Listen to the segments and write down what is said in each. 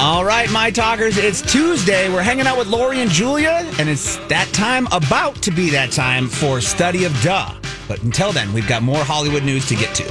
All right, my talkers, it's Tuesday. We're hanging out with Lori and Julia, and it's that time, about to be that time for Study of Duh. But until then, we've got more Hollywood news to get to.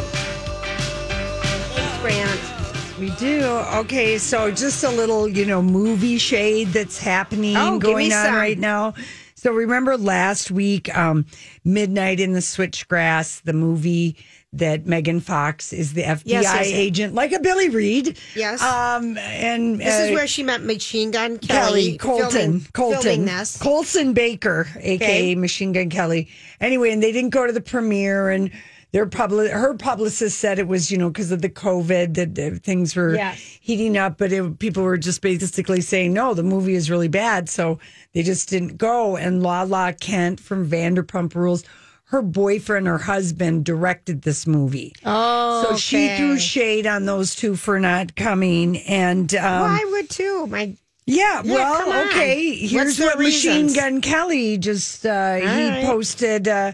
Grant. We do. Okay, so just a little, you know, movie shade that's happening Oh, going on some. right now. So remember last week, um, Midnight in the Switchgrass, the movie that Megan Fox is the FBI Yes, yes, yes. agent, like a Billy Reed. Yes. Um, and This is uh, where she met Machine Gun Kelly Kelly. Colton, filming, Colton, filming this. Colson Baker, aka Okay. Machine Gun Kelly. Anyway, and they didn't go to the premiere, and their public, her publicist said it was, you know, because of the COVID that things were heating up, but it, people were just basically saying no, the movie is really bad, so they just didn't go. And Lala Kent from Vanderpump Rules. Her boyfriend or husband directed this movie. Oh, So she threw shade on those two for not coming. And um, Well, I would too. My yeah, Yeah, well, okay. Here's what Machine? Gun Kelly just uh he right. posted uh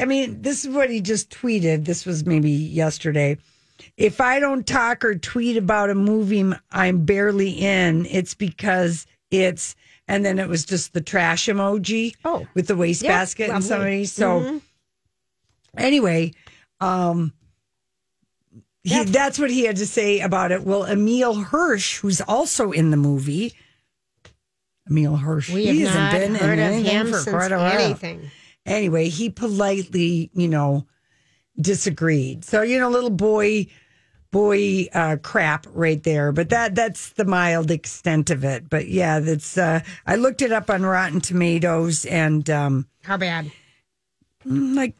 I mean, this is what he just tweeted. This was maybe yesterday. If I don't talk or tweet about a movie I'm barely in, it's because it's and then it was just the trash emoji Oh. with the wastebasket and somebody. So Mm-hmm. anyway, um he, that's what he had to say about it. Well, Emile Hirsch, who's also in the movie, Emile Hirsch, we he have hasn't not been in heard of anything him for quite a while. anything. Anyway, he politely, you know, disagreed. So you know, little boy, boy, uh, crap right there. But that that's the mild extent of it. But yeah, that's. Uh, I looked it up on Rotten Tomatoes, and um, How bad? like,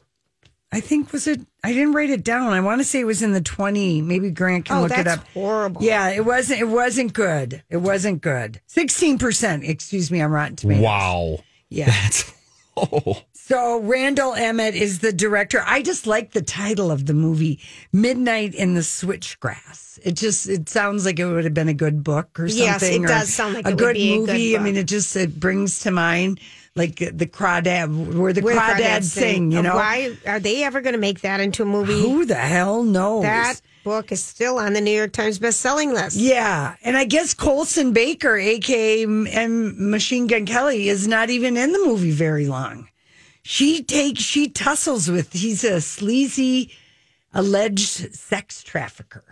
I think was it. I didn't write it down. I want to say it was in the twenty. Maybe Grant can Oh, look it up. horrible. Yeah, it wasn't. It wasn't good. It wasn't good. Sixteen percent. Excuse me. on Rotten Tomatoes. Wow. Yeah. That's. Oh. So Randall Emmett is the director. I just like the title of the movie, Midnight in the Switchgrass. It just it sounds like it would have been a good book or something. Yes, it or does sound like a good be a good movie. I mean, it just it brings to mind like the crawdad where the Where crawdads sing. You know, why are they ever going to make that into a movie? who the hell knows? That book is still on the New York Times best-selling list. Yeah, and I guess Colson Baker, aka M- M- Machine Gun Kelly, is not even in the movie very long. She takes, she tussles with. He's a sleazy, alleged sex trafficker.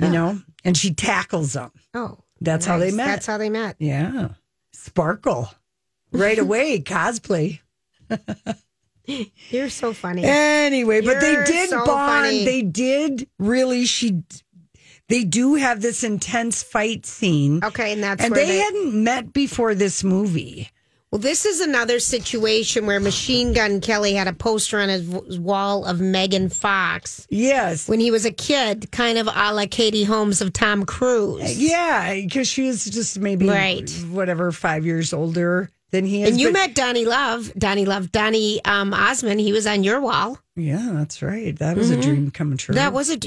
You know, and she tackles him. Oh, That's how they met. That's how they met. Yeah, sparkle right away. cosplay. You're so funny. Anyway, but they You're did so bond. funny. They did really. She. They do have this intense fight scene. Okay, and that's and where they, they- hadn't met before this movie. Well, this is another situation where Machine Gun Kelly had a poster on his wall of Megan Fox Yes. when he was a kid, kind of a la Katie Holmes of Tom Cruise. Yeah, because she was just maybe Right. whatever five years older than he is. And you but- met Donnie Love, Donnie Love, Donnie um, Osmond. He was on your wall. Yeah, that's right. That was a dream come true. Mm-hmm. That was a.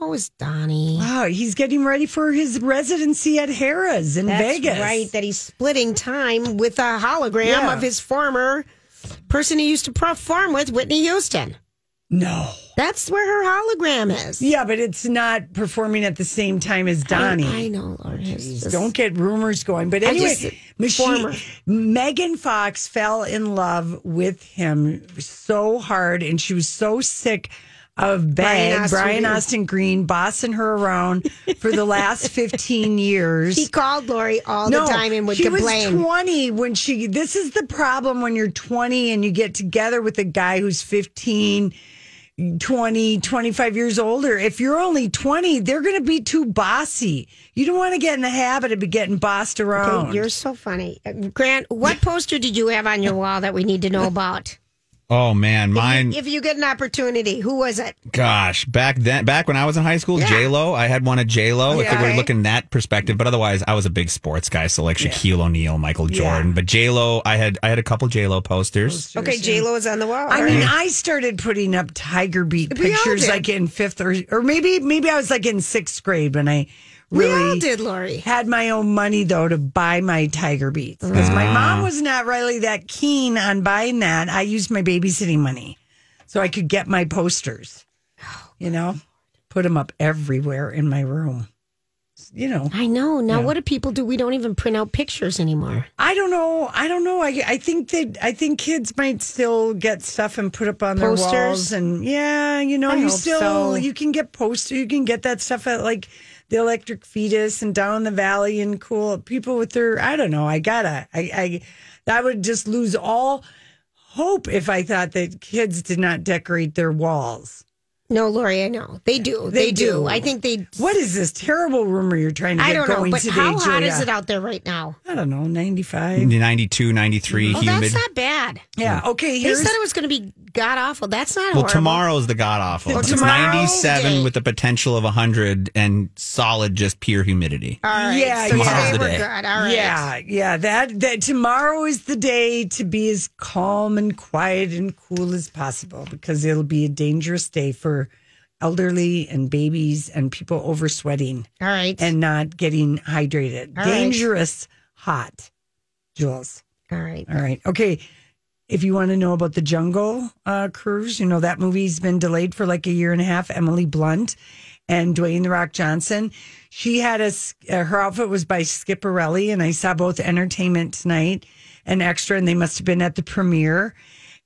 How was Donnie? wow. He's getting ready for his residency at Harrah's in That's Vegas. right. That he's splitting time with a hologram Yeah. of his former person he used to perform with, Whitney Houston. No. That's where her hologram is. Yeah, but it's not performing at the same time as Donnie. I, I know, Lord. Just- Don't get rumors going. But anyway, just- former. Megan Fox fell in love with him so hard, and she was so sick of Brian Bag, Austin Brian Green. Austin Green, bossing her around for the last 15 years. He called Lori all the time and would she complain. was 20 when she, this is the problem when you're 20 and you get together with a guy who's 15, 20, 25 years older. If you're only 20, they're going to be too bossy. You don't want to get in the habit of be getting bossed around. Okay, you're so funny. Grant, what poster did you have on your wall that we need to know about? Oh man, mine. If you get an opportunity, who was it? Gosh, back then, back when I was in high school, J Lo, I had one of J Lo. If Yeah. we're looking that perspective, but otherwise, I was a big sports guy, so like Shaquille O'Neal, Michael Jordan. But J Lo, I had I had a couple J Lo posters. Okay, J Lo is on the wall. I All mean. I started putting up Tiger Beat pictures like in fifth or, or maybe, maybe I was like in sixth grade when I we really all did, Lori. had my own money though to buy my Tiger Beats because my Ah. mom was not really that keen on buying that. I used my babysitting money so I could get my posters. You know, put them up everywhere in my room. you know. I know. Now, what do people do? We don't even print out pictures anymore. I don't know. I don't know. I I think that I think kids might still get stuff and put up on their Posters? walls, and yeah, you know, I you still so. you can get poster. You can get that stuff at like the Electric Fetus and down the valley and cool people with their. I don't know. I gotta. I I that would just lose all hope if I thought that kids did not decorate their walls. No, Lori, I know. They do. They They, do. do. I think they. What is this terrible rumor you're trying to get I don't know. going But today, how hot Julia? is it out there right now? I don't know, 95. 92, 93, Oh, humid. that's not bad. Yeah, okay, They said it was going to be god awful. That's not well, horrible. tomorrow's the god awful. Oh, it's tomorrow? 97 Okay. with the potential of 100 and solid, just pure humidity. All right. Yeah, so yeah. today Tomorrow's the we're day. good. All right. Yeah, yeah. That that tomorrow is the day to be as calm and quiet and cool as possible because it'll be a dangerous day for elderly and babies and people over sweating All right. and not getting hydrated. All right. dangerous hot. Jules. All right. All right. Okay. If you want to know about the Jungle uh, Cruise, you know that movie's been delayed for like a year and a half. Emily Blunt and Dwayne the Rock Johnson. She had a uh, her outfit was by Schiaparelli, and I saw both Entertainment Tonight and Extra, and they must have been at the premiere.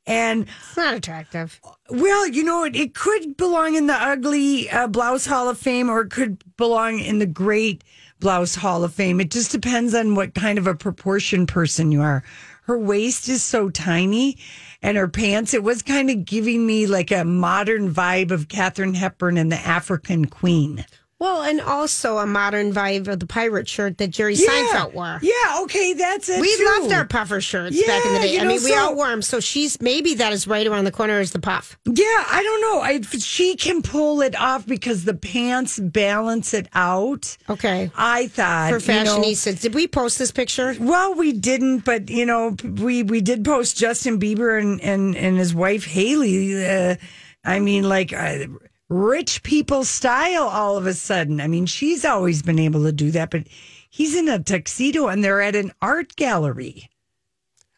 And It's not attractive. well, you know, it, it could belong in the ugly uh, blouse hall of fame or it could belong in the great blouse hall of fame. It just depends on what kind of a proportion person you are. Her waist is so tiny and her pants, it was kind of giving me like a modern vibe of Katharine Hepburn and the African Queen. Well, and also a modern vibe of the pirate shirt that Jerry Seinfeld wore. Yeah, okay, that's it. We too. loved our puffer shirts back in the day. I know, mean, we all wore them. So she's maybe that is right around the corner as the puff. Yeah, I don't know. I, she can pull it off because the pants balance it out. Okay. I thought For you know- fashionistas. Did we post this picture? Well, we didn't, but you know, we we did post Justin Bieber and and and his wife Hailey. Uh, I mean, like uh, rich people style. All of a sudden, I mean, she's always been able to do that, but he's in a tuxedo and they're at an art gallery.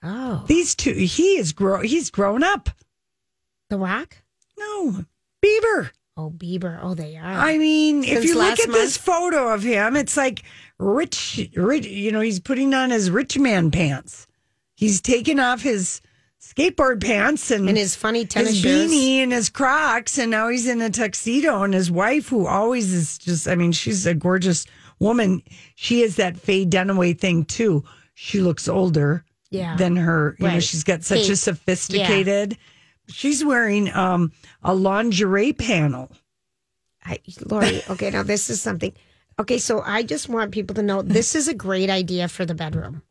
Oh. These two, he is grow. He's grown up. The Rock? No, Bieber. Oh, Bieber. Oh, they are. I mean, if you look at this photo of him, it's like rich, rich. You know, he's putting on his rich man pants. He's taking off his skateboard pants and, and his funny tennis And his shoes. beanie and his Crocs, and now he's in a tuxedo. And his wife, who always is just, I mean, she's a gorgeous woman. She is that Faye Dunaway thing too. She looks older Yeah. than her. You know, she's got such a sophisticated. She's wearing um, a lingerie panel. I, Lori, okay, now this is something. Okay, so I just want people to know this is a great idea for the bedroom.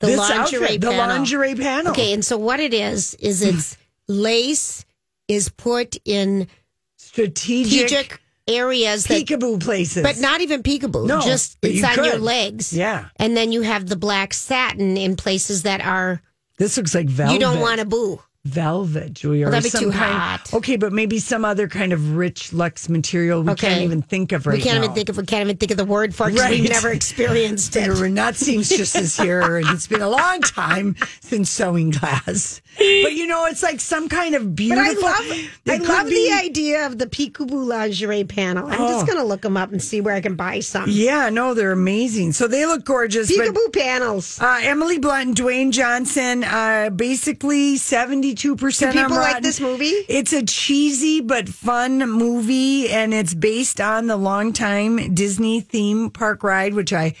The This lingerie outfit, the panel. lingerie panel. Okay, and so what it is is it's lace is put in strategic, strategic areas that peekaboo places, but not even peekaboo. No, just it's you on your legs. Yeah. And then you have the black satin in places that are This looks like velvet. you don't want to boo. Velvet, Julia. Well, that'd be too kind- hot. Okay, but maybe some other kind of rich luxe material we Okay. can't even think of right we can't now. even think of we can't even think of the word for it because Right. we've never experienced it. We're not seamstresses here, and it's been a long time since sewing class. But you know, it's like some kind of beautiful. But. I love, I love be- the idea of the peekaboo lingerie panel. I'm Oh. just going to look them up and see where I can buy some. Yeah, no, they're amazing. So they look gorgeous. but- Peekaboo panels. Uh, Emily Blunt and Dwayne Johnson, uh, basically 72% Do on people like this movie? It's a cheesy but fun movie, and it's based on the longtime Disney theme park ride, which I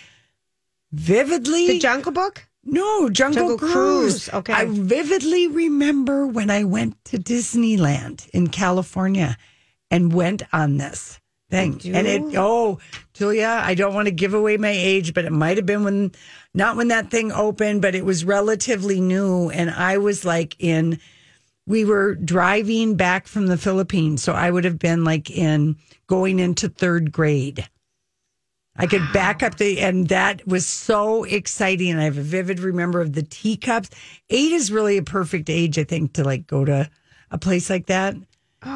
vividly. The Jungle Book? No, Jungle, Jungle Cruise. Cruise, okay. I vividly remember when I went to Disneyland in California and went on this thing. You And it, oh, Julia, I don't want to give away my age, but it might have been when, not when that thing opened, but it was relatively new. And I was like in, we were driving back from the Philippines. So I would have been like in going into third grade. I could back up the, and that was so exciting. And I have a vivid remember of the teacups. Eight is really a perfect age, I think, to like go to a place like that.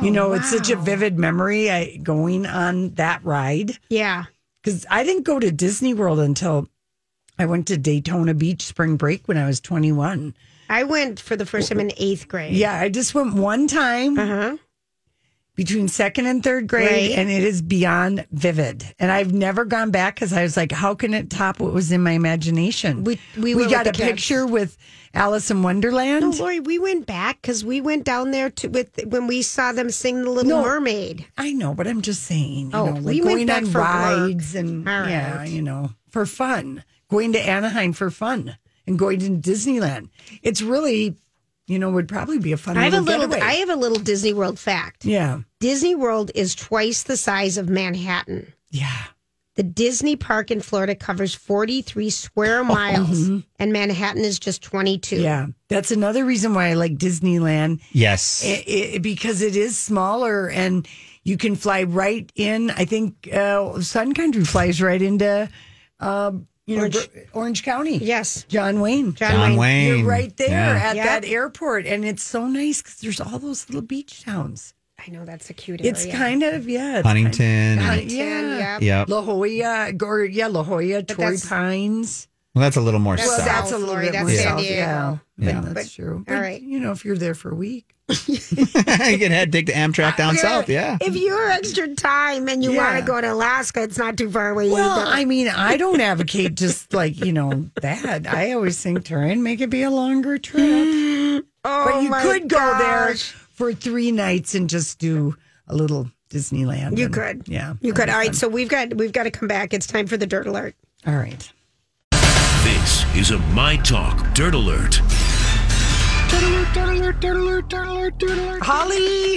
you know, it's such a vivid memory I, going on that ride Yeah. because I didn't go to Disney World until I went to Daytona Beach spring break when I was 21. I went for the first time in eighth grade. Yeah, I just went one time Uh huh. Between second and third grade, Right. and it is beyond vivid. And I've never gone back because I was like, how can it top what was in my imagination? We- we were got a picture with Alice in Wonderland. No, Lori, we went back because we went down there to with when we saw them sing the Little No. Mermaid. I know, but I'm just saying, you Oh, know, like we went going back on for work. rides and All yeah, you know, for fun. Going to Anaheim for fun and going to Disneyland. It's really, you know, would probably be a fun. I have a little. little. getaway. I have a little Disney World fact. yeah, Disney World is twice the size of Manhattan. yeah. The Disney park in Florida covers 43 square miles, and Manhattan is just 22. Mm-hmm. Yeah, that's another reason why I like Disneyland Yes. i i because it is smaller and you can fly right in. I think uh, Sun Country flies right into, uh, you know, Orange- Orange, Orange County. Yes. John Wayne. John, John Wayne. Wayne. You're right there Yeah. at Yep. that airport, and it's so nice because there's all those little beach towns. I know that's a cute area. It's kind of yeah, Huntington. kind and- of- yeah, Yep. Yep. La Jolla, or yeah, La Jolla, Torrey Pines. Well, that's a little more That's Well, south. south. that's a little Lori, bit that's more San south. Diego. Yeah, Yeah. But that's true. But, all right. you know, if you're there for a week, you can head take the Amtrak down south. Yeah. If you're extra time and you Yeah. want to go to Alaska, it's not too far away. well, either. I mean, I don't advocate just like you know that. I always think try and make it be a longer trip. oh, but you my could go there for three nights and just do a little Disneyland. You and- could. yeah, You could. All right. fun. So we've got we've got to come back. It's time for the dirt alert. all right. This is a My Talk Dirt Alert. Holly,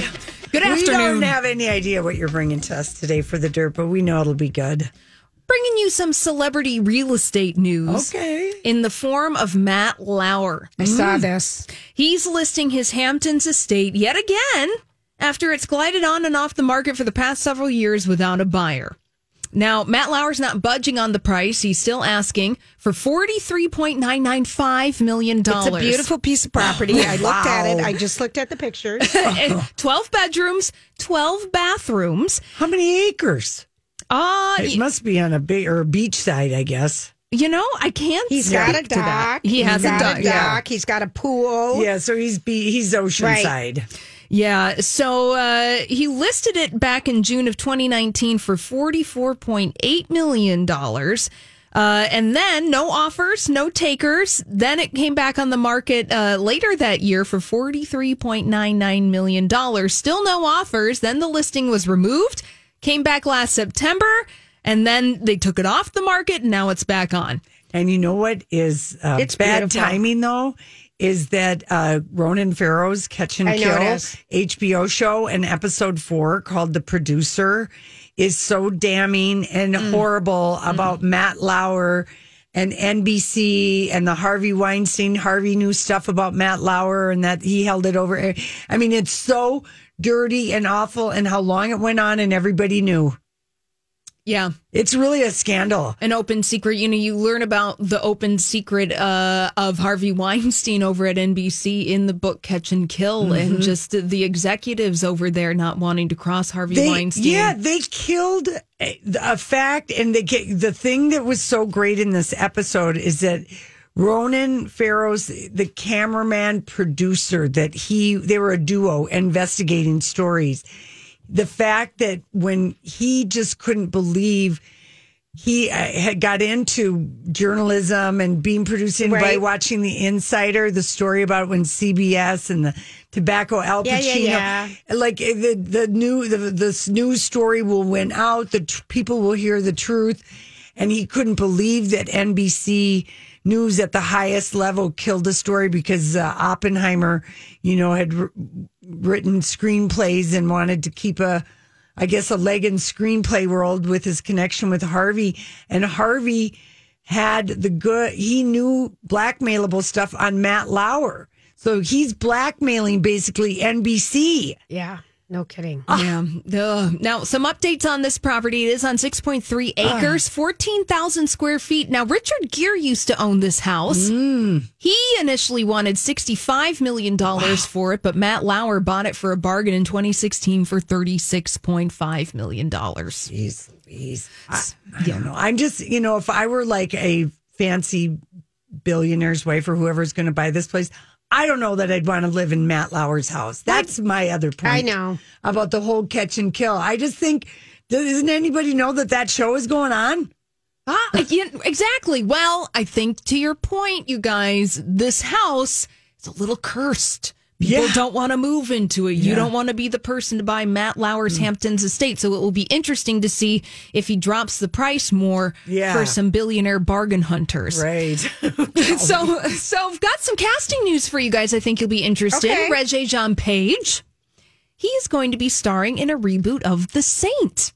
Good afternoon. we don't have any idea what you're bringing to us today for the dirt, but we know it'll be good. Bringing you some celebrity real estate news. Okay. In the form of Matt Lauer. I saw mm. this. He's listing his Hamptons estate yet again after it's glided on and off the market for the past several years without a buyer. Now, Matt Lauer's not budging on the price. He's still asking for $43.995 million. It's a beautiful piece of property. I looked at it. I just looked at the pictures. 12 bedrooms, 12 bathrooms. How many acres? Uh, It must be on a big or a beach side, I guess. you know, I can't He's speak got a dock. He He's has a got dock, yeah. dock. He's got a pool. Yeah, so he's be he's oceanside. Yeah. So uh, he listed it back in June of 2019 for $44.8 million. Uh, and then no offers, no takers. Then it came back on the market uh, later that year for $43.99 million. Still no offers. Then the listing was removed, came back last September, and then they took it off the market, and now it's back on. And you know what is uh, It's bad beautiful. timing though is that uh, Ronan Farrow's Catch and I Kill. HBO show and episode four called The Producer is so damning and Mm. horrible about Mm-hmm. Matt Lauer and NBC and the Harvey Weinstein. Harvey knew stuff about Matt Lauer and that he held it over. I mean, it's so dirty and awful and how long it went on and everybody knew. Yeah. It's really a scandal. an open secret. You know, you learn about the open secret uh, of Harvey Weinstein over at NBC in the book Catch and Kill, Mm-hmm. and just the executives over there not wanting to cross Harvey They, Weinstein. yeah, they killed a, a fact, and they get the thing that was so great in this episode is that Ronan Farrow's the cameraman producer that he they were a duo investigating stories. The fact that when he just couldn't believe he uh, had got into journalism and being produced in by watching The Insider, the story about when CBS and the tobacco Al Yeah, Pacino, yeah, like eh, the the new the this news story will win out. The tr- people will hear the truth, and he couldn't believe that NBC News at the highest level killed the story because uh, Oppenheimer, you know, had written screenplays and wanted to keep a I guess, a leg in screenplay world with his connection with Harvey. And Harvey had the good, he knew blackmailable stuff on Matt Lauer. So he's blackmailing basically NBC. Yeah. No kidding. Yeah. Ugh. Now, some updates on this property. It is on 6.3 Ah. acres, 14,000 square feet. Now, Richard Gere used to own this house. Mm. He initially wanted $65 million for it, but Matt Lauer bought it for a bargain in 2016 for $36.5 million. Jeez Louise. I, I don't know. I'm just, you know, if I were like a fancy billionaire's wife or whoever's going to buy this place, I don't know that I'd want to live in Matt Lauer's house. That's my other point. I know. about the whole catch and kill. I just think doesn't anybody know that that show is going on? Ah, yeah, exactly. Well, I think to your point, you guys, this house is a little cursed. People Yeah. don't want to move into it. You Yeah. don't want to be the person to buy Matt Lauer's mm. Hamptons estate. So it will be interesting to see if he drops the price more Yeah. for some billionaire bargain hunters. Right. Oh, so, so I've got some casting news for you guys. I think you'll be interested. Okay. Regé Jean Page. He is going to be starring in a reboot of The Saint.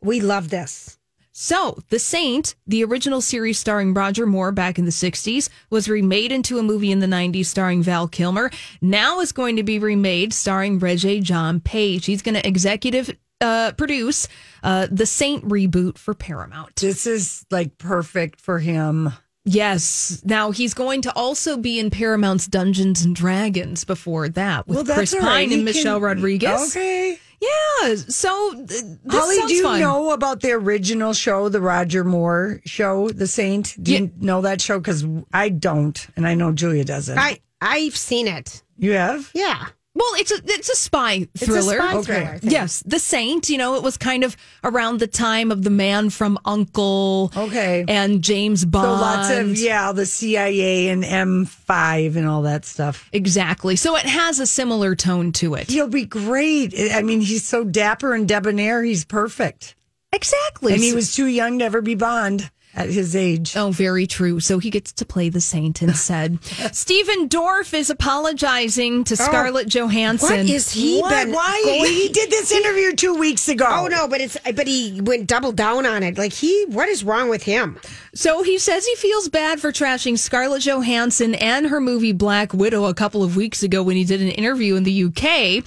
We love this. So, The Saint, the original series starring Roger Moore back in the 60s, was remade into a movie in the 90s starring Val Kilmer. Now is going to be remade starring Regé Jean Page. He's going to executive uh, produce uh, The Saint reboot for Paramount. this is like perfect for him. Yes. Now he's going to also be in Paramount's Dungeons and Dragons before that with Well, Chris right. Pine He and can- Michelle Rodriguez. Okay. Yeah. So th- this Holly, do you fun. know about the original show, the Roger Moore show, The Saint? Do you know that show? Because I don't, and I know Julia doesn't. I I've seen it. you have? Yeah. Well, it's a it's a spy It's a thriller. spy Okay. thriller. Yes, The Saint. You know, it was kind of around the time of the Man from Uncle. Okay. And James Bond. So lots of yeah, the CIA and M5 and all that stuff. Exactly. So it has a similar tone to it. He'll be great. I mean, he's so dapper and debonair. He's perfect. Exactly. And he was too young to ever be Bond at his age. Oh, very true. So he gets to play the saint instead. Stephen Dorff is apologizing to oh. Scarlett Johansson. What is he What? been Why? going- he did this interview two weeks ago. Oh no, but it's but he went double down on it. Like he, what is wrong with him? So he says he feels bad for trashing Scarlett Johansson and her movie Black Widow a couple of weeks ago when he did an interview in the UK.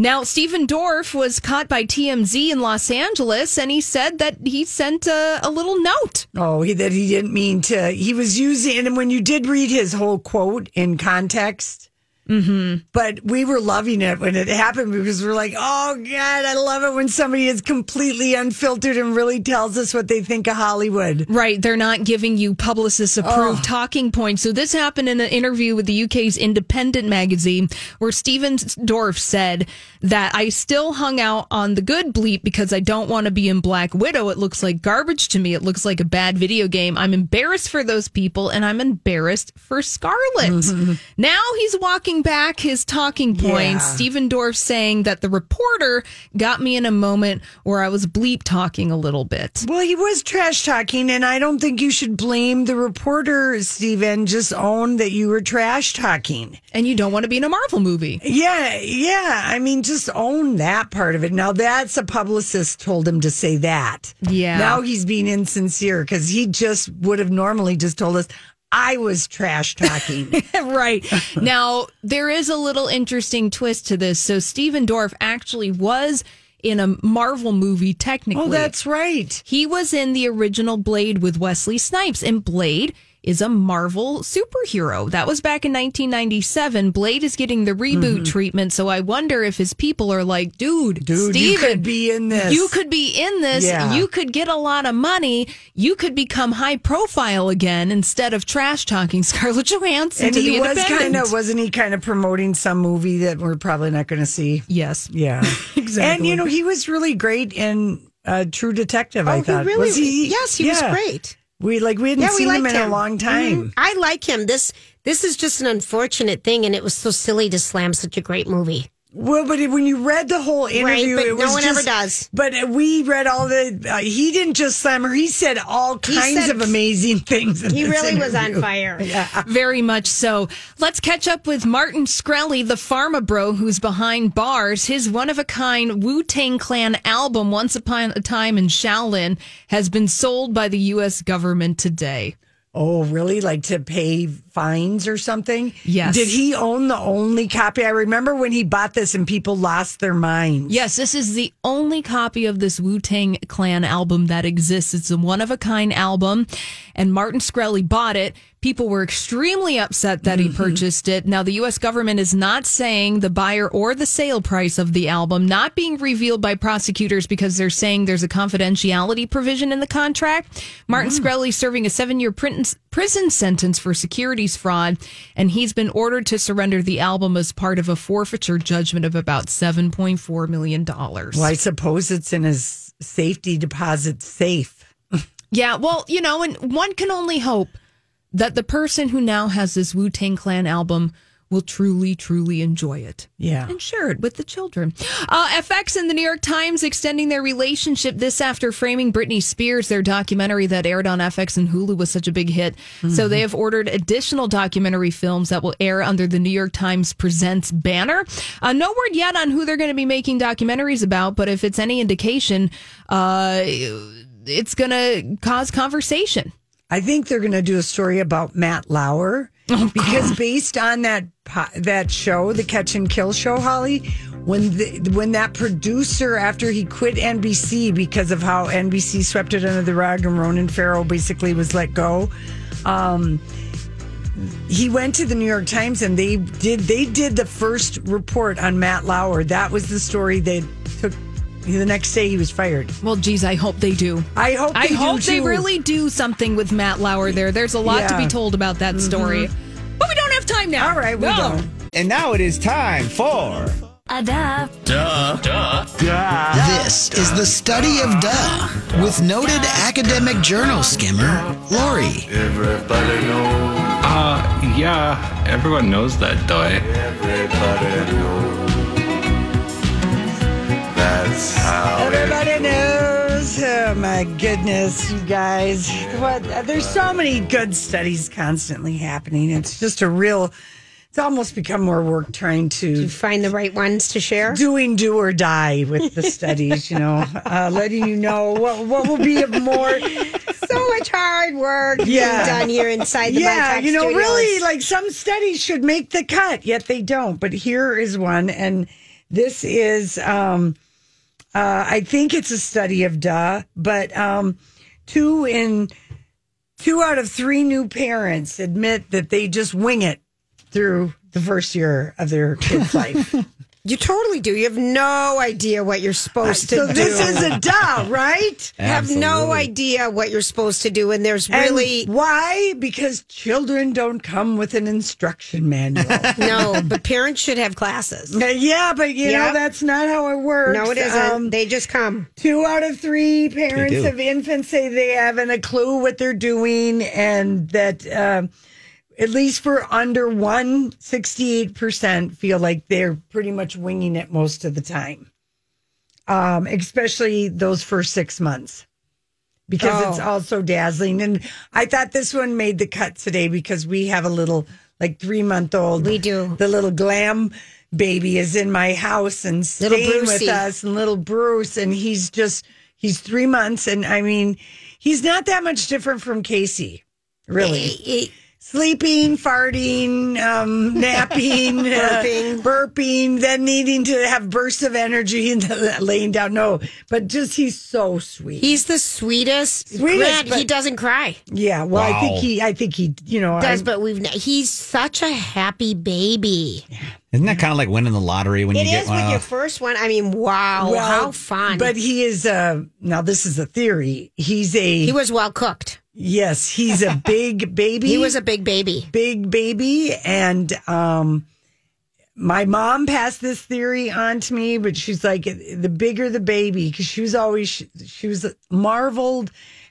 Now, Stephen Dorff was caught by TMZ in Los Angeles, and he said that he sent a, a little note. Oh, he, that he didn't mean to. He was using, and when you did read his whole quote in context, Mm-hmm. but we were loving it when it happened because we're like, oh God, I love it when somebody is completely unfiltered and really tells us what they think of Hollywood. Right, they're not giving you publicist approved talking points. So this happened in an interview with the UK's Independent magazine where Stephen Dorff said that I still hung out on the good bleep because I don't want to be in Black Widow. It looks like garbage to me. It looks like a bad video game. I'm embarrassed for those people and I'm embarrassed for Scarlett. Now he's walking back his talking points. Yeah. Stephen Dorff saying that the reporter got me in a moment where I was bleep talking a little bit. Well, he was trash talking, and I don't think you should blame the reporter, Stephen. Just own that you were trash talking. and you don't want to be in a Marvel movie. Yeah, yeah. I mean, just own that part of it. Now, that's a publicist told him to say that. Yeah. Now he's being insincere because he just would have normally just told us, I was trash talking. right. Now, there is a little interesting twist to this. So, Stephen Dorff actually was in a Marvel movie, technically. oh, that's right. He was in the original Blade with Wesley Snipes, and Blade is a Marvel superhero. That was back in 1997. Blade is getting the reboot treatment, so I wonder if his people are like, dude, Mm-hmm. Dude, you could be in this. You could be in this. Yeah. You could get a lot of money. You could become high profile again instead of trash talking Scarlett Johansson And to he the was kind of, wasn't he kind of promoting some movie that we're probably not going to see? yes. Yeah. Exactly. And, you know, he was really great in uh, True Detective, I Oh, he thought. really- was he? yes, he was great. We like we hadn't Yeah, we seen him liked in a long time. Mhm. I like him. This this is just an unfortunate thing, and it was so silly to slam such a great movie. Well, but when you read the whole interview, but it no was one just, ever does. But uh, we read all the. Uh, he didn't just slam her; he said all He kinds said- of amazing things. in He this really was on interview. fire. Very much so. Let's catch up with Martin Shkreli, the pharma bro who's behind bars. His one of a kind Wu Tang Clan album, Once Upon a Time in Shaolin, has been sold by the U.S. government today. Oh, really? Like to pay fines or something? Yes. Did he own the only copy? I remember when he bought this and people lost their minds. Yes, this is the only copy of this Wu Tang Clan album that exists. It's a one of a kind album, and Martin Shkreli bought it People were extremely upset that he mm-hmm. purchased it. Now, the U.S. government is not saying the buyer or the sale price of the album, not being revealed by prosecutors because they're saying there's a confidentiality provision in the contract. Martin mm-hmm. Shkreli serving a seven year prison sentence for securities fraud, and he's been ordered to surrender the album as part of a forfeiture judgment of about $7.4 million. Well, I suppose it's in his safety deposit safe. Yeah, well, you know, and one can only hope that the person who now has this Wu Tang Clan album will truly, truly enjoy it. Yeah. And share it with the children. Uh, FX and the New York Times extending their relationship this after framing Britney Spears, their documentary that aired on FX and Hulu was such a big hit. So they have ordered additional documentary films that will air under the New York Times Presents banner. Uh, no word yet on who they're going to be making documentaries about, but if it's any indication, uh, it's going to cause conversation. I think they're going to do a story about Matt Lauer because based on that that show, the Catch and Kill show, Holly, when the, when that producer after he quit NBC because of how NBC swept it under the rug and Ronan Farrow basically was let go. Um, he went to the New York Times and they did they did the first report on Matt Lauer. That was the story took. The next day he was fired. Well, geez, I hope they do. I hope I they do, hope they too. really do something with Matt Lauer there. There's a lot to Yeah. Mm-hmm. be told about that story. But we don't have time now. All right, we No. don't. And now it is time for. A duh. Duh. Duh. Duh. This is the study of duh with noted academic journal skimmer Lori. Everybody knows. Uh, yeah, everyone knows that, though. Everybody Oh my goodness, you guys! What? There's so many good studies constantly happening. It's just a real. It's almost become more work trying to Find the right ones to share. doing do or die with the studies. You know, uh, letting you know what what will be of more. so much hard work Yeah. being done here inside the yeah, you know, Studios. really, like some studies should make the cut, yet they don't. But here is one, and this is, um, uh, I think it's a study of duh, but um, two in two out of three new parents admit that they just wing it through the first year of their kid's life. You totally do. You have no idea what you're supposed to so do. this is a duh, right? You have no idea what you're supposed to do, and there's And really why? Because children don't come with an instruction manual. no. But parents should have classes. Uh, yeah, but you know that's not how it works. No, it isn't. Um, they just come. two out of three parents do. of infants say they haven't a clue what they're doing, and that um, at least for under one, 68% feel like they're pretty much winging it most of the time, um, especially those first six months. Because it's Oh. all so dazzling. And I thought this one made the cut today because we have a little, like, three month old. We do. The little glam baby is in my house and staying with us, and little Bruce. And he's just, he's three months. And I mean, he's not that much different from Casey, really sleeping, farting, um, napping, burping, burping, then needing to have bursts of energy and laying down. No, but just he's so sweet. He's the sweetest. Sweetest, Grant, but- he doesn't cry. yeah, well, I think he, I think he, you know, Does I- but we've he's such a happy baby. Isn't that kind of like winning the lottery when It you is get with one? your first one. I mean, wow, well, how fun! But he is uh now this is a theory. He's a he was well cooked. Yes, he's a big baby. He was a big baby. big baby and um my mom passed this theory on to me but she's like the bigger the baby because she was always she, she was marveled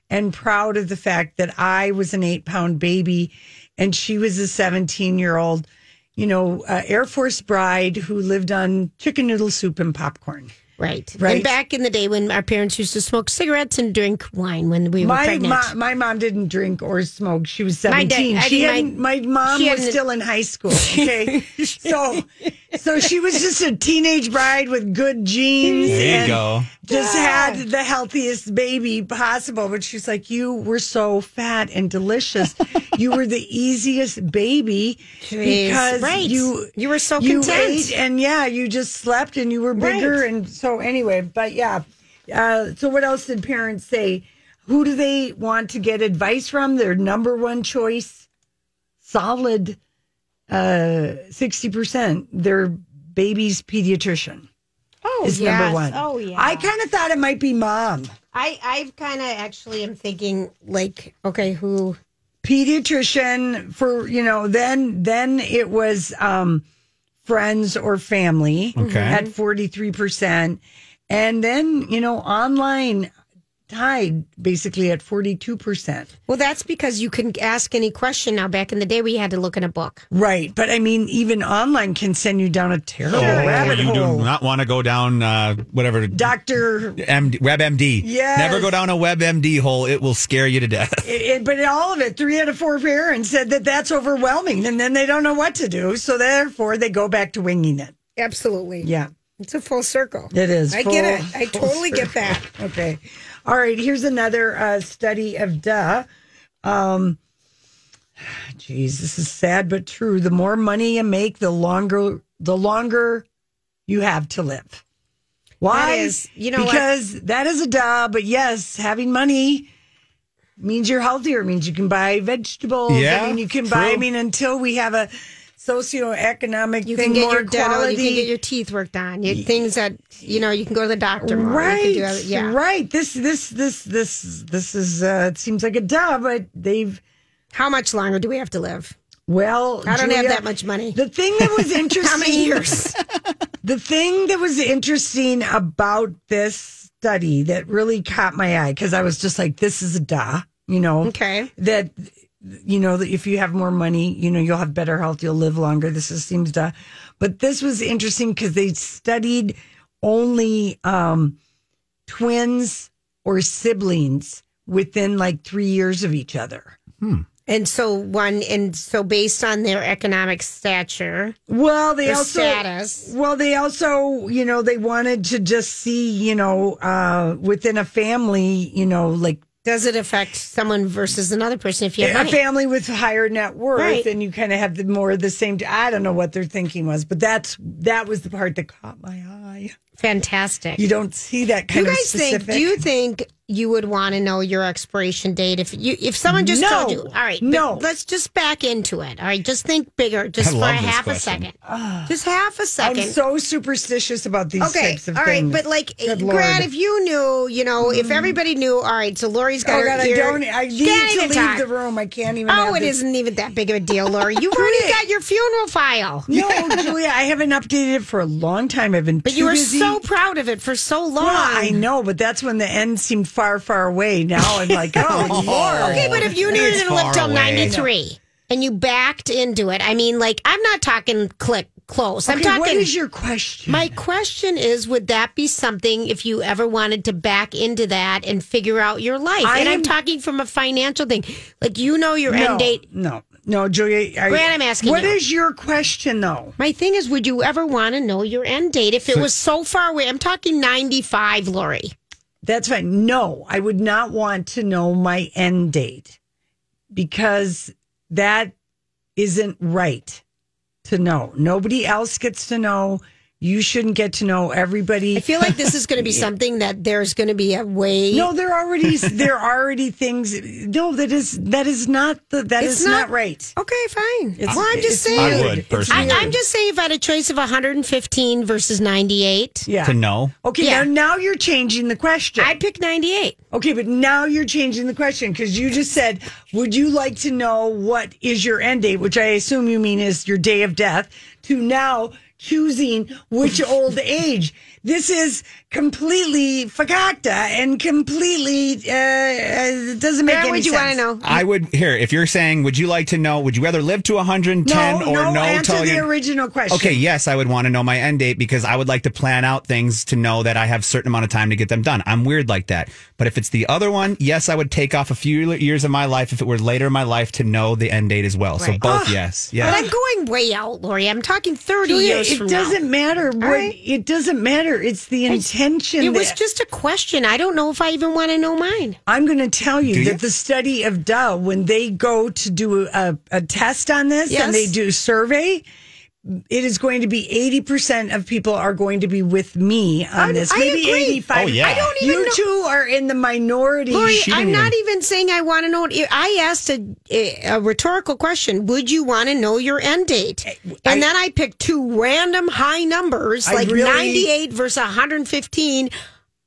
and proud of the fact that i was an eight pound baby and she was a 17 year old you know uh, air force bride who lived on chicken noodle soup and popcorn Right. Right. And back in the day when our parents used to smoke cigarettes and drink wine when we were my, pregnant. my my mom didn't drink or smoke. She was My dad- she hadn't, my, mom was still in high school. Okay, so so she was just a teenage bride with good genes. There you and go. Just had the healthiest baby possible. But she's like, you were so fat and delicious. you were the easiest baby Jeez, because right. you You were so you content. ate and yeah, you just slept and you were bigger Right. and so anyway. But yeah, uh, so what else did parents say? Who do they want to get advice from? Their number one choice solid uh, 60% their baby's pediatrician Oh, is yes. number one. Oh, yeah. I kind of thought it might be mom. I, I kind of actually am thinking, like, okay, who? Pediatrician for, you know, then then it was um friends or family Okay. at 43%. And then, you know, online tied basically at 42%. Well, that's because you can ask any question now. Back in the day, we had to look in a book. Right. But I mean, even online can send you down a terrible Oh, rabbit you hole. do not want to go down uh, whatever Doctor MD, WebMD. Yes. Never go down a WebMD hole. It will scare you to death. It, it- but all of it, three out of four parents said that that's overwhelming, and then they don't know what to do. So therefore, they go back to winging it. Absolutely. Yeah, It's a full circle. it is. I get it. I full totally get that. Okay, all right. Here's another uh, study of duh. Um, geez, this is sad but true. The more money you make, the longer the longer you have to live. Why? That is- you know what? because that is a duh. But yes, having money means you're healthier. Means you can buy vegetables. Yeah, I mean, you can buy. I mean, until we have a socioeconomic You thing, can get more your dental, quality. you can get your teeth worked on. You, things that you know, you can go to the doctor. More. You Right, can do other- yeah. right. This, this, this, this, this is. Uh, it seems like a duh, but they've. How much longer do we have to live? Well, I don't have that much money. The thing that was interesting. How many years? The thing that was interesting about this study that really caught my eye because I was just like, "This is a duh," you know. Okay. That you know that if you have more money, you know you'll have better health, you'll live longer. This is, seems duh, but this was interesting because they studied only um, twins or siblings within like three years of each other. And so one, and so based on their economic stature, Well, they also status. well, they also, you know, they wanted to just see, you know, uh, within a family, you know, like does it affect someone versus another person if you have a money? family with higher net worth, Right. and you kind of have the more of the same. I don't know what their thinking was, but that's that was the part that caught my eye. Fantastic. You don't see that Do kind you of guys specific. think? Do you think you would want to know your expiration date if you if someone just No. told you? All right, No. Let's just back into it. All right, just think bigger, just I for a love this half a second, just half a I'm so superstitious about these Okay, types of all right, things. but like, Good Grant, Mm. if you knew, you know, if everybody knew, all right, so Lori's got Oh her God, I don't. I need to leave talk. the room. I can't even. Oh, have it this- isn't even that big of a deal, Lori. You've already got your funeral file. No, Julia, I haven't updated it for a long time. I've been But too you were busy. So proud of it for so long. Well, I know, but that's when the end seemed far, far away. Now I'm like, oh Lord. Okay, but if you needed It's to live far till 93 and you backed into it, I mean, like, I'm not talking click close. I'm Okay, talking. what is your question? my question is Would that be something if you ever wanted to back into that and figure out your life? I and I'm am- talking from a financial thing. Like, you know your no, end date. No, no, Julia. I, Grant, I'm asking What you. is your question, though? My thing is, would you ever want to know your end date if it was so far away? I'm talking 95, Lori. That's fine. No, I would not want to know my end date because that isn't right to know. Nobody else gets to know. You shouldn't get to know everybody. I feel like this is going to be something that there's going to be a way. No, there already there already things. No, that is that is not the that It's is not, not- right. Okay, fine. It's- well, I'm just saying. I would personally. I, I'm just saying, if I had a choice of 115 versus 98, yeah. To know. Okay, Yeah. now now you're changing the question. I'd pick 98. Okay, but now you're changing the question because you just said, "Would you like to know what is your end date?" Which I assume you mean is your day of death. To now choosing which old age. This is completely fakakta and completely uh, uh, it doesn't make Grant, any would you sense. want to know? I would here if you're saying, would you like to know? Would you rather live to 110 No, or no, no? answer till the you- original question. Okay, yes, I would want to know my end date because I would like to plan out things to know that I have certain amount of time to get them done. I'm weird like that. But if it's the other one, yes, I would take off a few years of my life if it were later in my life to know the end date as well. So Right. both yes. Yeah. But I'm going way out, Lori. I'm talking 30 Julia, years it from doesn't now. matter what right. it doesn't matter. It's the intention. It was just a question. I don't know if I even want to know mine. I'm going to tell you you? that the study of Dow, when they go to do a, a test on this Yes. and they do survey, it is going to be 80% of people are going to be with me on I- this. I Maybe agree. 85. Oh, yeah. I don't even You know- two are in the minority. Lori, She I'm didn't not even saying I want to know. I asked a, a rhetorical question. Would you want to know your end date? And then I picked two random high numbers, I like really- 98 versus 115.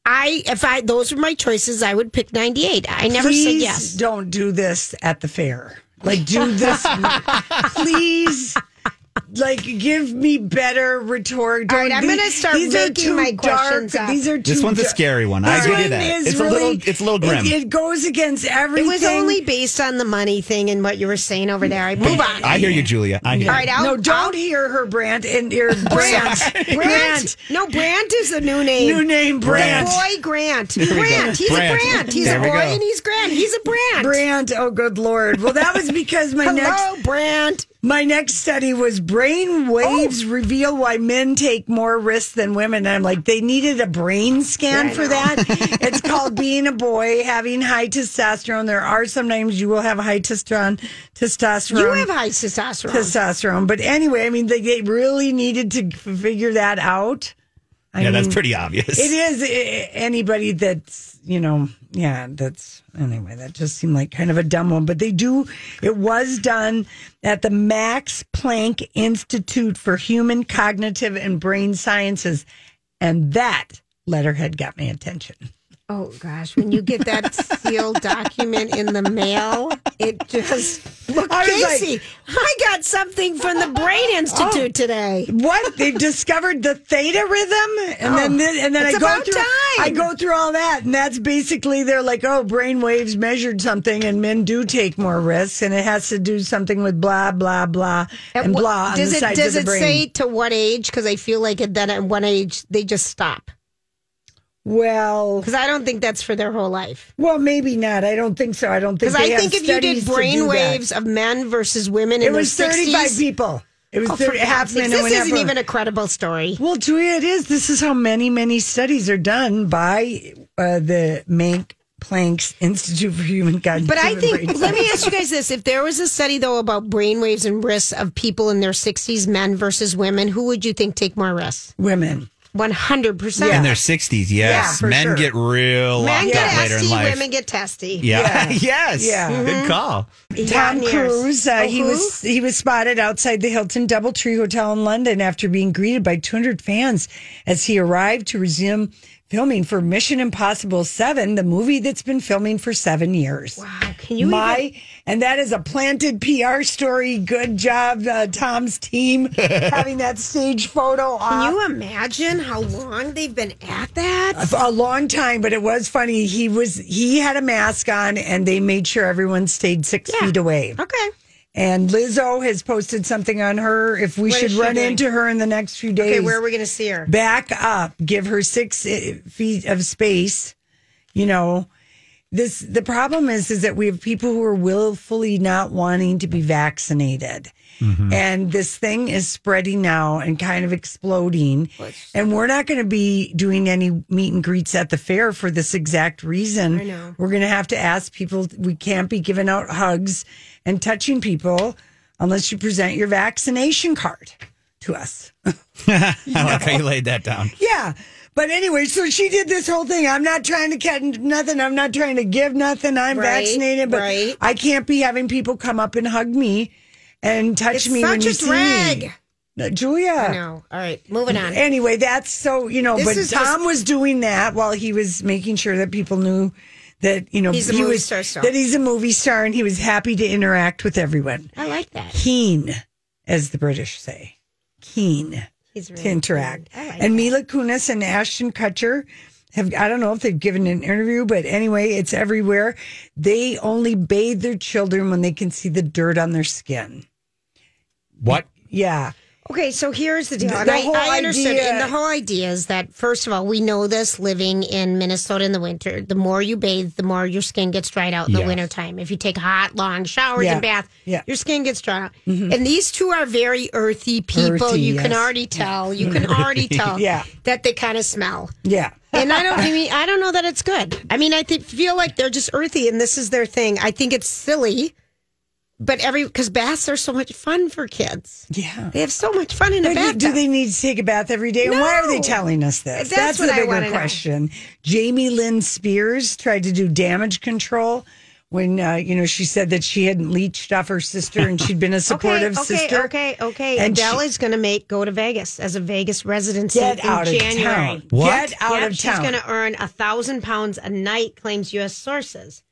I, if I, those were my choices, I would pick 98. I never please said yes. don't do this at the fair. Like, do this. please. Like, give me better rhetoric. All right, I'm gonna start these are making too my questions dark. up. These are too This one's a scary one. I give you one that. is It's a little- it's a little grim. It, it goes against everything. It was only based on the money thing and what you were saying over there. I move on. I hear you, Julia. I hear All right, you. I'll, no, don't I'll- hear her, Brant. And your Brant. Grant. No, Brant is a new name. New name, Brant. Boy Grant. we. Grant. He's Brant. a Grant. He's There a boy and he's Grant. He's a Brant. Brant. Oh, good lord. Well, that was because my next Hello, Brant. My next study was brain oh. waves reveal why men take more risks than women. And I'm like, they needed a brain scan for that. it's called being a boy, having high testosterone. There are sometimes you will have high testosterone. Testosterone. You have high testosterone. testosterone. But anyway, I mean, they, they really needed to figure that out. I Yeah, that's mean, pretty obvious. It is eh, anybody that's you know, yeah. That's anyway. That just seemed like kind of a dumb one, but they do. It was done at the Max Planck Institute for Human Cognitive and Brain Sciences, and that letterhead got my attention. Oh gosh, when you get that sealed document in the mail, it just look, I was like- Casey. I got something from the Brain oh. Institute today. What they've discovered the theta rhythm, and then oh. thi- and then I go through time. I go through all that, and that's basically they're like, oh, brain waves measured something, and men do take more risks, and it has to do something with blah blah blah and What- blah does the it does the it brain. say to what age? Because I feel like then at one age they just stop. Well, Because I don't think that's for their whole life. well, maybe not. I don't think so. I don't think Because I think if you did to brain waves of men versus women in it was 35 60s, people. It was Oh, for 30, half God's sakes, men and this isn't even a credible story. Well, Julia, it is. This is how many, many studies are done by uh, the Mank Planck's Institute for Human Cognitive But I think, let me ask you guys this. If there was a study, though, about brainwaves and risks of people in their 60s, men versus women, who would you think take more risks? women. 100%. in their 60s, yes. Yeah, for Men sure. get real Men locked get up later in testy, life. women get testy. yeah. yes. Yeah. Good call. Tom Cruise, uh, Oh, he was he was spotted outside the Hilton DoubleTree Hotel in London after being greeted by 200 fans as he arrived to resume filming for Mission Impossible 7, the movie that's been filming for 7 years. Wow. Can you My even, and that is a planted PR story. Good job, uh, Tom's team, having that stage photo. On Can you imagine how long they've been at that? For a long time, but it was funny. He was he had a mask on, and they made sure everyone stayed six Yeah. feet away. Okay. And Lizzo has posted something on her. If we should run doing? into her in the next few days, Okay, where are we going to see her? back up, give her six uh, feet of space. You know, this the problem is is that we have people who are willfully not wanting to be vaccinated. Mm-hmm. And this thing is spreading now and kind of exploding. And we're not going to be doing any meet and greets at the fair for this exact reason. I know. We're going to have to ask people, we can't be giving out hugs and touching people unless you present your vaccination card to us. I like how you laid that down. Yeah. But anyway, so she did this whole thing. I'm not trying to get nothing. I'm not trying to give nothing. I'm Right, vaccinated, but right. I can't be having people come up and hug me and touch It's me when you see drag. me. Julia. I know. All right, moving on. Anyway, that's so you know. This but Tom just- was doing that while he was making sure that people knew that you know He's a he movie was star that he's a movie star and he was happy to interact with everyone. I like that. Keen, as the British say, keen He's really to interact. like and that. Mila Kunis and Ashton Kutcher have I don't know if they've given an interview, but anyway, it's everywhere. They only bathe their children when they can see the dirt on their skin. What? Yeah. Okay, so here's the deal. The- the I, whole I understood. idea- And the whole idea is that, first of all, we know this living in Minnesota in the winter. The more you bathe, the more your skin gets dried out in the wintertime. If you take hot, long showers Yeah. and bath, Yeah. Mm-hmm. your skin gets dried out. And these two are very earthy people. Earthy, you can already tell. You can already tell Yeah. that they kind of smell. Yeah. And I don't I mean I don't know that it's good. I mean I th- feel like they're just earthy and this is their thing. I think it's silly but every because baths are so much fun for kids. Yeah. They have so much fun in a But do- bathtub. do they need to take a bath every day? And why are they telling us this? That's what the bigger wanna know. question. Jamie Lynn Spears tried to do damage control when uh, you know she said that she hadn't leached off her sister and she'd been a supportive okay, sister. Okay, okay, okay. And Adele she- is going to make go to Vegas as a Vegas residency Get in out of January. town. What? Get out Yep, of she's town. going to earn a thousand pounds a night, claims U.S. sources.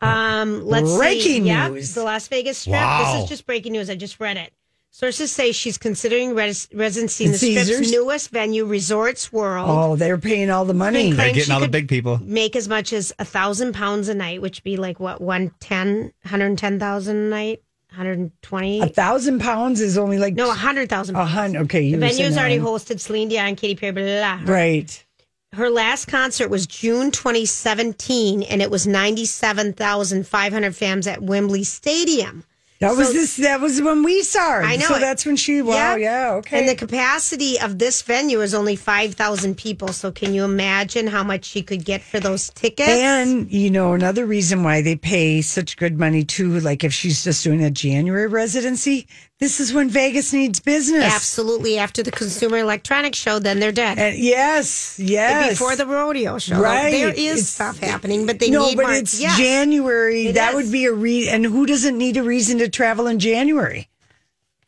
Um, let's see. Breaking Yep, news. the Las Vegas Strip. Wow. This is just breaking news. I just read it. Sources say she's considering res- residency in In the Strip's newest venue, Resorts World. Oh, they're paying all the money. Claims They're getting all the big people. Make as much as a thousand pounds a night, which would be like what, 110, 110,000 a night? 120? A thousand pounds is only like no, a 100,000 a hundred. Okay, The were venue's already hosted Celine Dion, Katy Perry, blah, blah, blah. Right. Her last concert was June 2017, and it was 97,500 fans at Wembley Stadium. That was So- this. That was when we saw her. I know So that's when she. Wow. Yep. Yeah. Okay. And the capacity of this venue is only 5,000 people. So can you imagine how much she could get for those tickets? And you know another reason why they pay such good money too, like if she's just doing a January residency, this is when Vegas needs business. Absolutely. After the Consumer Electronics Show, then they're dead. And yes, yes. Before the rodeo show. Right. There is It's- stuff happening, but they no, need but more- it's yes. January. It that is. would be a re. And who doesn't need a reason to travel in January?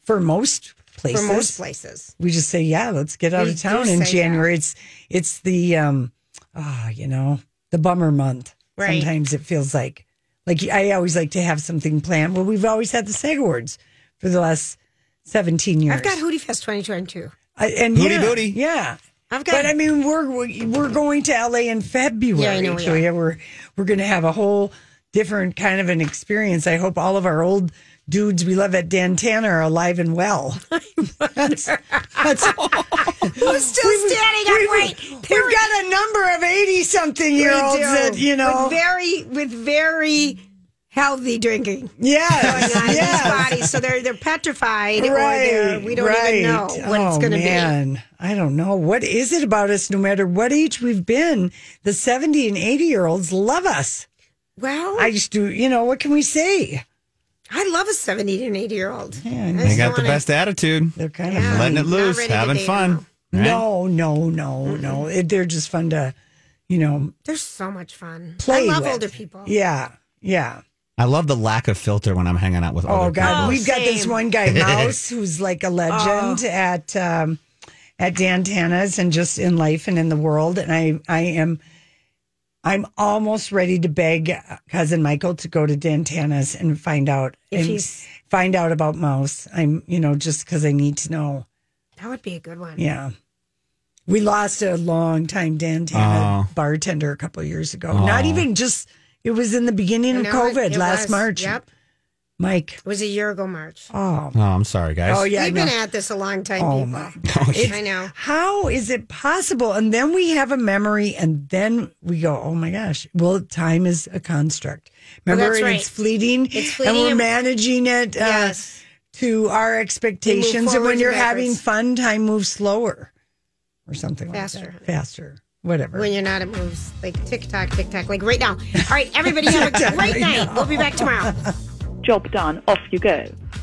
For most places, for most places. we just say, yeah, let's get out We of town in January. It's it's the um, ah, you know, the bummer month. Right. Sometimes it feels like like I always like to have something planned. Well, we've always had the SAG Awards for the last seventeen years. I've got Hootie Fest 2022. I, and Hootie yeah, booty. Yeah. I've got But I mean, we're we're going to LA in February. Yeah, I know we so are. yeah, we're we're going to have a whole different kind of an experience. I hope all of our old dudes we love at Dan Tana are alive and well. that's, that's, Who's still standing upright? We've got a number of eighty something year olds that you know. with very with very healthy drinking yes, going on in yes. these bodies, so they're they're petrified or Right, they're we don't right. even know what it's Oh, going to be. man. I don't know. What is it about us, no matter what age we've been? The 70 and 80 year olds love us. Well, I I, just do, you know, what can we say? I love a seventy and eighty year old. They got the best attitude. They're kind of Letting it loose, having fun. Right? No, no, no, no. It, they're just fun to, you know, They're so much fun. play I love with. older people. Yeah, yeah. I love the lack of filter when I'm hanging out with Oh other God, Oh, God. we've got this one guy Mouse who's like a legend at um, at Dan Tana's and just in life and in the world. And I I am I'm almost ready to beg cousin Michael to go to Dan Tana's and find out If and he's- find out about Mouse. I'm you know just because I need to know. That would be a good one. Yeah. We lost a long time Dantana Oh. bartender a couple of years ago. Not even just. It was in the beginning I of know COVID it- it last was. March. Yep, Mike. it was a year ago March. Oh, Oh, I'm sorry, guys. oh yeah. We've no. been at this a long time, Oh, people. my It's- I know. How is it possible? And then we have a memory, and then we go, "Oh my gosh!" Well, time is a construct. Remember, that's and right. it's fleeting, It's fleeting and we're and- managing it uh, Yes. to our expectations. And forwards when and you're backwards. having fun, time moves slower, or something Faster, like honey. that. Faster, whatever. When you're not, it moves like tick tock, tick tock, like right now. All right, everybody have a great night. We'll be back tomorrow. Job done, off you go.